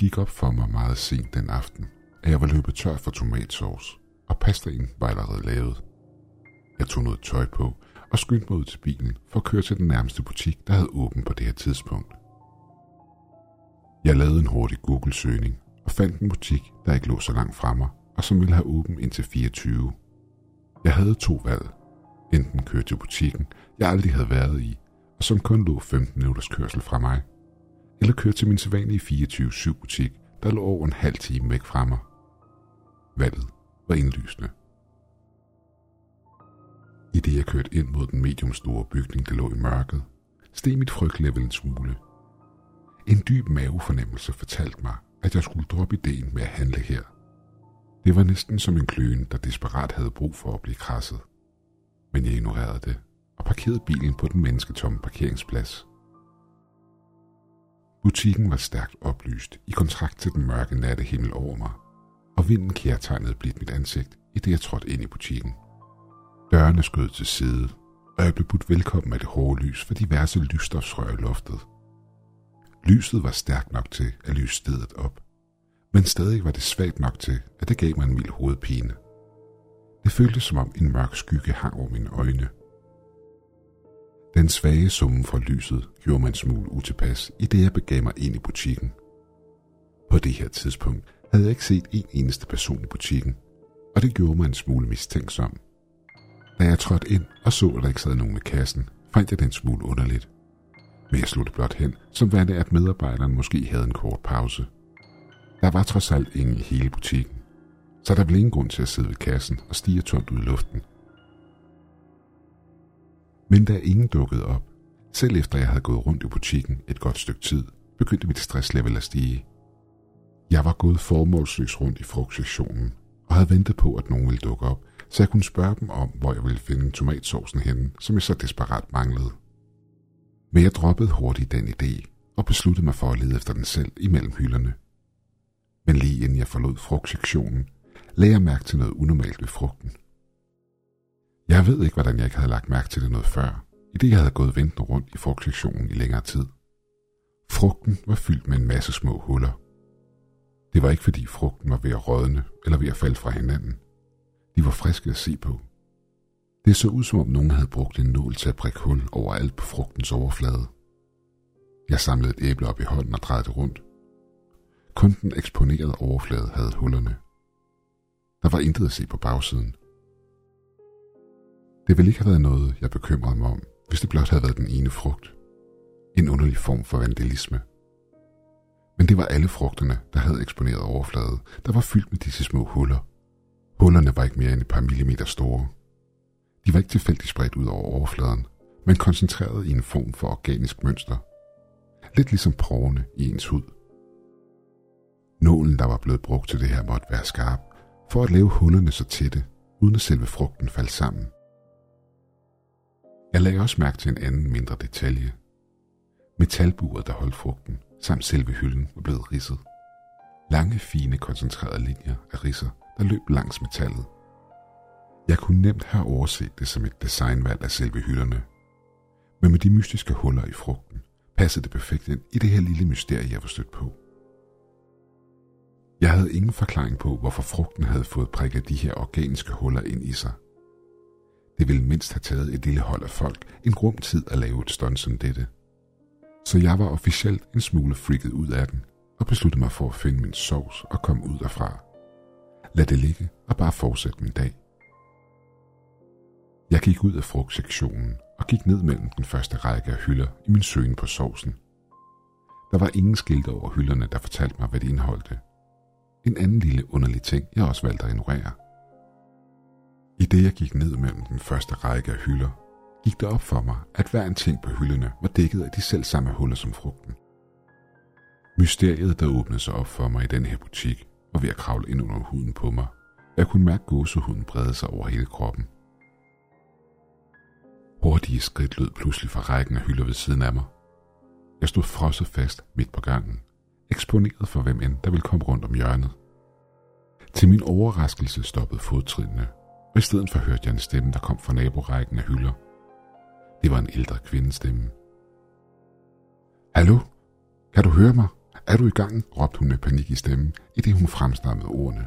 gik op for mig meget sent den aften, at jeg var løbet tør for tomatsauce, og pastaen var allerede lavet. Jeg tog noget tøj på og skyndte mig ud til bilen for at køre til den nærmeste butik, der havde åben på det her tidspunkt. Jeg lavede en hurtig Google-søgning og fandt en butik, der ikke lå så langt fra mig, og som ville have åben indtil 24. Jeg havde to valg. Enten køre til butikken, jeg aldrig havde været i, og som kun lå 15 minutters kørsel fra mig, eller køre til min sædvanlige 24-7 butik, der lå over en halv time væk fra mig. Valget var indlysende. I det jeg kørte ind mod den medium store bygning, der lå i mørket, steg mit frygtlevel en smule. En dyb mavefornemmelse fortalte mig, at jeg skulle droppe ideen med at handle her. Det var næsten som en kløen, der desperat havde brug for at blive krasset. Men jeg ignorerede det og parkerede bilen på den mennesketomme parkeringsplads. Butikken var stærkt oplyst i kontrakt til den mørke nattehimmel over mig, og vinden kærtegnede blidt mit ansigt, i det jeg trådte ind i butikken. Dørene skød til side, og jeg blev budt velkommen af det hårde lys for diverse lysstofsrør i loftet. Lyset var stærkt nok til at lyse stedet op, men stadig var det svagt nok til, at det gav mig en mild hovedpine. Det føltes som om en mørk skygge hang over mine øjne. Den svage summen fra lyset gjorde mig en smule utilpas, i det jeg begav mig ind i butikken. På det her tidspunkt havde jeg ikke set en eneste person i butikken, og det gjorde mig en smule mistænksom. Da jeg trådte ind og så, at der ikke sad nogen i kassen, fandt jeg den smule underligt. Men jeg sluttede blot hen, som værende at medarbejderen måske havde en kort pause. Der var trods alt ingen i hele butikken, så der blev ingen grund til at sidde ved kassen og stige tomt ud i luften. Men da ingen dukkede op, selv efter jeg havde gået rundt i butikken et godt stykke tid, begyndte mit stresslevel at stige. Jeg var gået formålsløs rundt i frugtsektionen og havde ventet på, at nogen ville dukke op, så jeg kunne spørge dem om, hvor jeg ville finde tomatsovsen henne, som jeg så desperat manglede. Men jeg droppede hurtigt den idé og besluttede mig for at lede efter den selv imellem hylderne. Men lige inden jeg forlod frugtsektionen, lagde jeg mærke til noget unormalt ved frugten. Jeg ved ikke, hvordan jeg ikke havde lagt mærke til det noget før, i det jeg havde gået ventende rundt i frugtsektionen i længere tid. Frugten var fyldt med en masse små huller. Det var ikke fordi frugten var ved at rådne eller ved at falde fra hinanden. De var friske at se på. Det så ud som om nogen havde brugt en nål til at prikke hul overalt på frugtens overflade. Jeg samlede et æble op i hånden og drejede det rundt. Kun den eksponerede overflade havde hullerne. Der var intet at se på bagsiden. Det ville ikke have været noget, jeg bekymrede mig om, hvis det blot havde været den ene frugt. En underlig form for vandalisme. Men det var alle frugterne, der havde eksponeret overflade, der var fyldt med disse små huller. Hullerne var ikke mere end et par millimeter store. De var ikke tilfældigt spredt ud over overfladen, men koncentreret i en form for organisk mønster. Lidt ligesom provene i ens hud. Nålen, der var blevet brugt til det her, måtte være skarp, for at lave hullerne så tætte, uden at selve frugten faldt sammen. Jeg lagde også mærke til en anden mindre detalje. Metalburet, der holdt frugten, samt selve hylden var blevet ridset. Lange, fine, koncentrerede linjer af ridser, der løb langs metallet. Jeg kunne nemt have overset det som et designvalg af selve hylderne. Men med de mystiske huller i frugten, passede det perfekt ind i det her lille mysterie, jeg var stødt på. Jeg havde ingen forklaring på, hvorfor frugten havde fået prikket de her organiske huller ind i sig. Det ville mindst have taget et lille hold af folk en grum tid at lave et stunt som dette. Så jeg var officielt en smule freaket ud af den, og besluttede mig for at finde min sovs og komme ud derfra. Lad det ligge og bare fortsætte min dag. Jeg gik ud af frugtsektionen og gik ned mellem den første række af hylder i min søgen på sovsen. Der var ingen skilte over hylderne, der fortalte mig, hvad de indeholdte. En anden lille underlig ting, jeg også valgte at ignorere. I det jeg gik ned mellem den første række af hylder, gik det op for mig, at hver en ting på hylderne var dækket af de selv samme huller som frugten. Mysteriet, der åbnede sig op for mig i den her butik, var ved at kravle ind under huden på mig. Jeg kunne mærke gåsehuden brede sig over hele kroppen. Hurtige skridt lød pludselig fra rækken af hylder ved siden af mig. Jeg stod frosset fast midt på gangen, eksponeret for hvem end, der ville komme rundt om hjørnet. Til min overraskelse stoppede fodtrinene, i stedet for hørte jeg en stemme, der kom fra naborækken af hylder. Det var en ældre kvindestemme. Hallo? Kan du høre mig? Er du i gang? råbte hun med panik i stemmen, i det hun fremstammede ordene.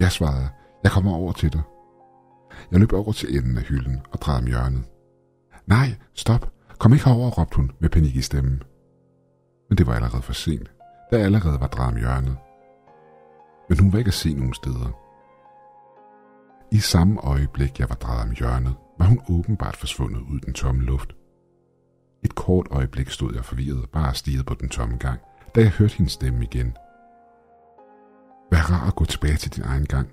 Jeg svarede, jeg kommer over til dig. Jeg løb over til enden af hylden og drejede om hjørnet. Nej, stop. Kom ikke herover, råbte hun med panik i stemmen. Men det var allerede for sent, da jeg allerede var drejet om hjørnet. Men hun var ikke at se nogen steder. I samme øjeblik, jeg var drejet om hjørnet, var hun åbenbart forsvundet ud i den tomme luft. Et kort øjeblik stod jeg forvirret bare stiget på den tomme gang, da jeg hørte hendes stemme igen. Vær rar at gå tilbage til din egen gang.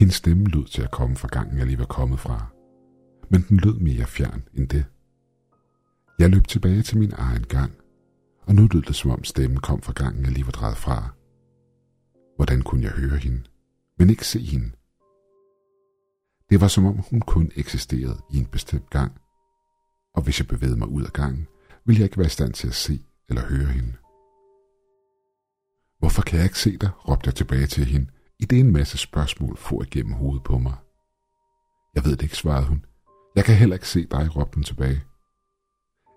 Hendes stemme lød til at komme fra gangen, jeg lige var kommet fra. Men den lød mere fjern end det. Jeg løb tilbage til min egen gang, og nu lød det som om stemmen kom fra gangen, jeg lige var drejet fra. Hvordan kunne jeg høre hende, men ikke se hende? Det var som om hun kun eksisterede i en bestemt gang, og hvis jeg bevægede mig ud af gangen, ville jeg ikke være i stand til at se eller høre hende. Hvorfor kan jeg ikke se dig? råbte jeg tilbage til hende, i det en masse spørgsmål for igennem hovedet på mig. Jeg ved det ikke, svarede hun. Jeg kan heller ikke se dig, råbte hun tilbage.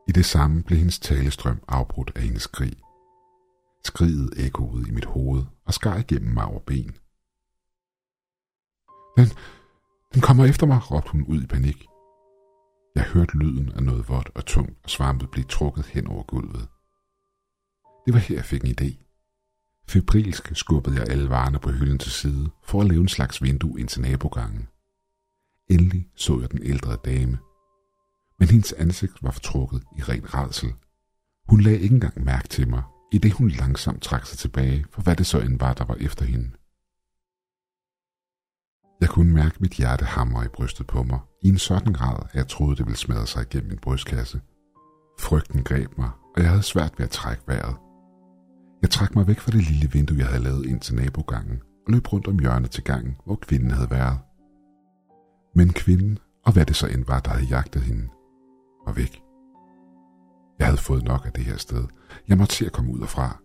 I det samme blev hendes talestrøm afbrudt af hendes skrig. Skriget ekkoede i mit hoved og skar igennem mig over ben. Den, den kommer efter mig, råbte hun ud i panik. Jeg hørte lyden af noget vådt og tungt, og svampet blev trukket hen over gulvet. Det var her, jeg fik en idé. Febrilsk skubbede jeg alle varerne på hylden til side, for at lave en slags vindue ind til nabogangen. Endelig så jeg den ældre dame. Men hendes ansigt var fortrukket i ren redsel. Hun lagde ikke engang mærke til mig, i det hun langsomt trak sig tilbage, for hvad det så end var, der var efter hende. Jeg kunne mærke mit hjerte hamre i brystet på mig, i en sådan grad, at jeg troede, det ville smadre sig igennem min brystkasse. Frygten greb mig, og jeg havde svært ved at trække vejret. Jeg trak mig væk fra det lille vindue, jeg havde lavet ind til nabogangen, og løb rundt om hjørnet til gangen, hvor kvinden havde været. Men kvinden, og hvad det så end var, der havde jagtet hende, var væk. Jeg havde fået nok af det her sted. Jeg måtte se at komme ud og fra.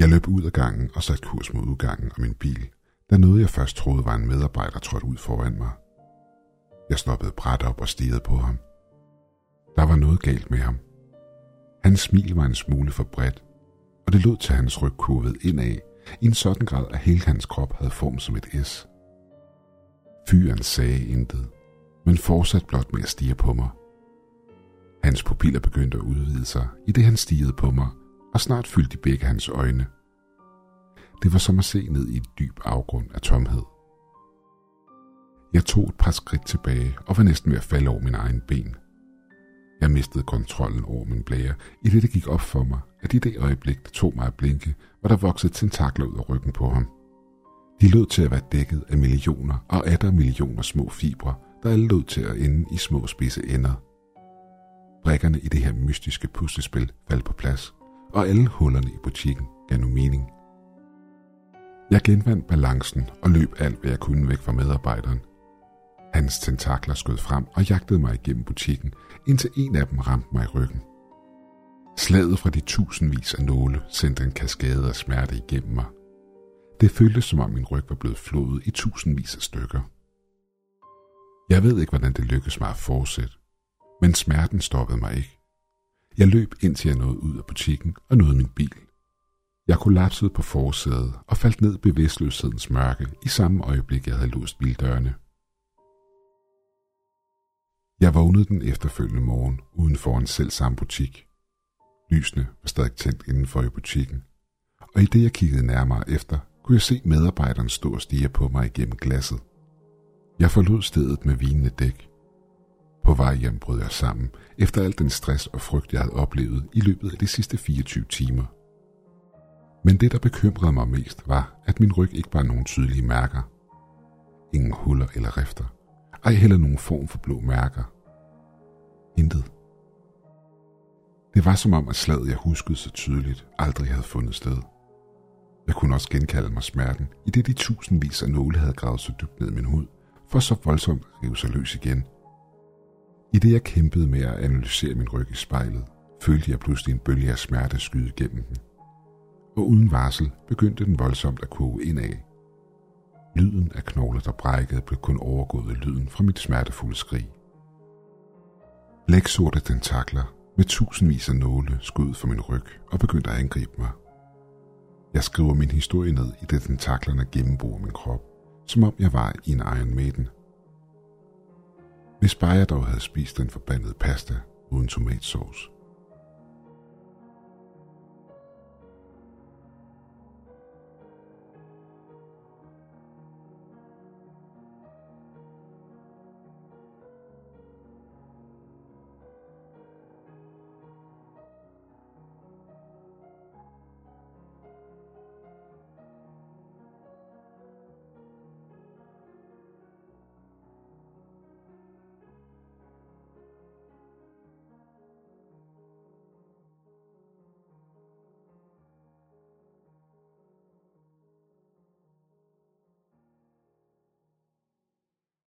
Jeg løb ud af gangen og satte kurs mod udgangen og min bil, da noget jeg først troede var en medarbejder trådte ud foran mig. Jeg stoppede bræt op og stirrede på ham. Der var noget galt med ham. Hans smil var en smule for bredt, og det lod til hans ryg kurvet indad i en sådan grad, at hele hans krop havde form som et S. Fyren sagde intet, men fortsat blot med at stige på mig. Hans pupiller begyndte at udvide sig, i det han stirrede på mig, og snart fyldte de begge hans øjne. Det var som at se ned i et dyb afgrund af tomhed. Jeg tog et par skridt tilbage og var næsten ved at falde over min egen ben. Jeg mistede kontrollen over min blære, i det det gik op for mig, at i det øjeblik, det tog mig at blinke, var der vokset tentakler ud af ryggen på ham. De lød til at være dækket af millioner og atter millioner små fibre, der alle lød til at ende i små spidse ender. Brækkerne i det her mystiske puslespil faldt på plads, og alle hullerne i butikken gav nu mening. Jeg genvandt balancen og løb alt, hvad jeg kunne væk fra medarbejderen. Hans tentakler skød frem og jagtede mig igennem butikken, indtil en af dem ramte mig i ryggen. Slaget fra de tusindvis af nåle sendte en kaskade af smerte igennem mig. Det føltes som om min ryg var blevet flået i tusindvis af stykker. Jeg ved ikke, hvordan det lykkedes mig at fortsætte, men smerten stoppede mig ikke. Jeg løb indtil jeg nåede ud af butikken og nåede min bil. Jeg kollapsede på forsædet og faldt ned i bevidstløshedens mørke i samme øjeblik, jeg havde låst bildørene. Jeg vågnede den efterfølgende morgen uden for en selv samme butik. Lysene var stadig tændt indenfor i butikken, og i det jeg kiggede nærmere efter, kunne jeg se medarbejderen stå og stige på mig igennem glasset. Jeg forlod stedet med vinende dæk. På vej hjem brød jeg sammen, efter al den stress og frygt, jeg havde oplevet i løbet af de sidste 24 timer. Men det, der bekymrede mig mest, var, at min ryg ikke var nogen tydelige mærker. Ingen huller eller rifter. Ej heller nogen form for blå mærker. Intet. Det var som om, at slaget, jeg huskede så tydeligt, aldrig havde fundet sted. Jeg kunne også genkalde mig smerten, i det de tusindvis af nåle havde gravet så dybt ned i min hud, for så voldsomt at rive sig løs igen. I det jeg kæmpede med at analysere min ryg i spejlet, følte jeg pludselig en bølge af smerte skyde gennem den og uden varsel begyndte den voldsomt at koge indad. Lyden af knogler, der brækkede, blev kun overgået af lyden fra mit smertefulde skrig. Blæksorte tentakler med tusindvis af nåle skød for min ryg og begyndte at angribe mig. Jeg skriver min historie ned i det tentaklerne gennemborer min krop, som om jeg var i en Iron Maiden. Hvis bare jeg dog havde spist den forbandede pasta uden tomatsauce,